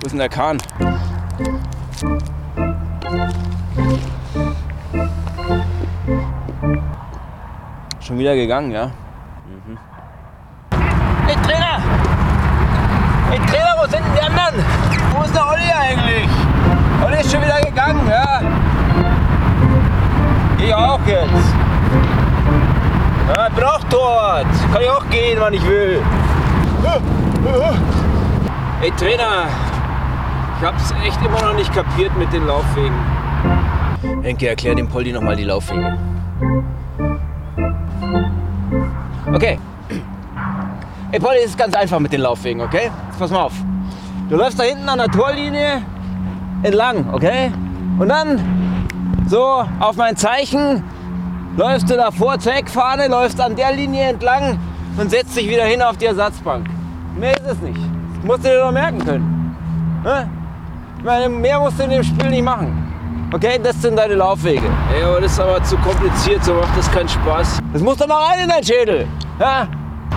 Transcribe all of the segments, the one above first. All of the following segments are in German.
Wo ist denn der Kahn? Schon wieder gegangen, ja? Mhm. Hey Trainer! Hey Trainer, wo sind denn die anderen? Wo ist der Olli eigentlich? Olli ist schon wieder gegangen, ja? Ich auch jetzt. Ja, ich bin auch dort. Kann ich auch gehen, wann ich will. Hey Trainer, ich hab's echt immer noch nicht kapiert mit den Laufwegen. Henke, erklär dem Poldi nochmal die Laufwege. Okay. Hey Poldi, es ist ganz einfach mit den Laufwegen, okay? Jetzt pass mal auf. Du läufst da hinten an der Torlinie entlang, okay? Und dann so auf mein Zeichen läufst du davor zur Eckfahne, läufst an der Linie entlang und setzt dich wieder hin auf die Ersatzbank. Mehr ist es nicht. Das musst du dir doch merken können. Ne? Ich meine, mehr musst du in dem Spiel nicht machen. Okay, das sind deine Laufwege. Ey, aber das ist aber zu kompliziert, so macht das keinen Spaß. Das muss doch noch rein in dein Schädel. Ja?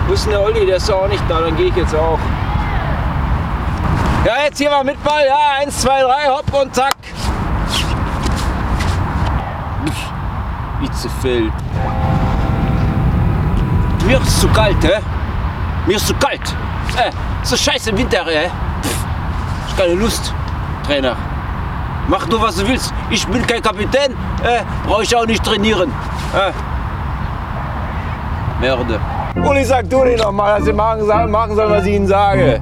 Wo ist denn der Olli? Der ist doch auch nicht da, dann gehe ich jetzt auch. Ja, jetzt hier mal mit Ball. Ja, eins, zwei, drei, hopp und zack. Hitzefeld. Mir ist zu kalt, hä? Mir ist zu kalt. Äh, so scheiße im Winter, hä? Pff, ich keine Lust, Trainer. Mach du, was du willst. Ich bin kein Kapitän, äh, brauche ich auch nicht trainieren. Äh. Merde. Uli, sag du dir noch mal, dass sie machen, sa- machen sollen, was ich ihnen sage.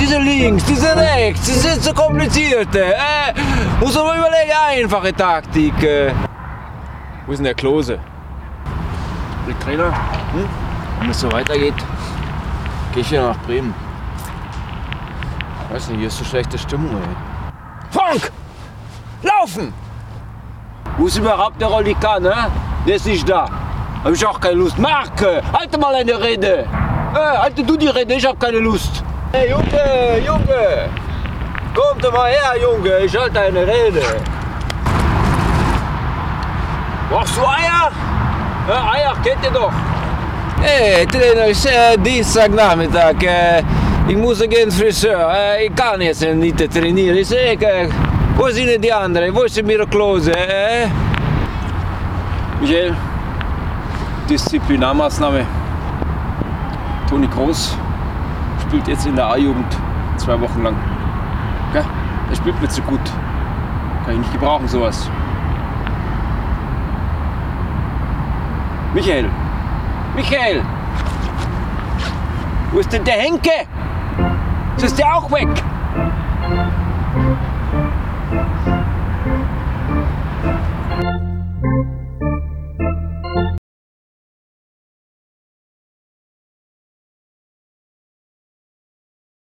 Diese links, diese rechts, die sind so kompliziert. Äh. Muss man überlegen, einfache Taktik. Äh. Wo ist denn der Klose? Der Trainer? Hm? Wenn es so weitergeht, gehe ich wieder nach Bremen. Weiß nicht, hier ist so schlechte Stimmung. Ey. Frank! Laufen! Wo ist überhaupt der Rollikan, ne? Der ist nicht da. Hab ich auch keine Lust. Marke, halte mal eine Rede. Äh, halte du die Rede, ich hab keine Lust. Hey Junge, Junge! Komm doch mal her, Junge, ich halte eine Rede. Brauchst du Eier? Ja, Eier kennt ihr doch. Hey, Trainer, ist äh, Dienstagnachmittag. Äh, ich muss gehen Friseur. Äh, ich kann jetzt nicht trainieren. Ich sag, äh, wo sind die anderen? Wo ist mir Klose? Äh? Michael, Disziplinarmaßnahme. Toni Groß spielt jetzt in der A-Jugend zwei Wochen lang. Gell? Der spielt mir zu gut. Kann ich nicht gebrauchen, sowas. Michael! Michael! Wo ist denn der Henke? Ist der auch weg?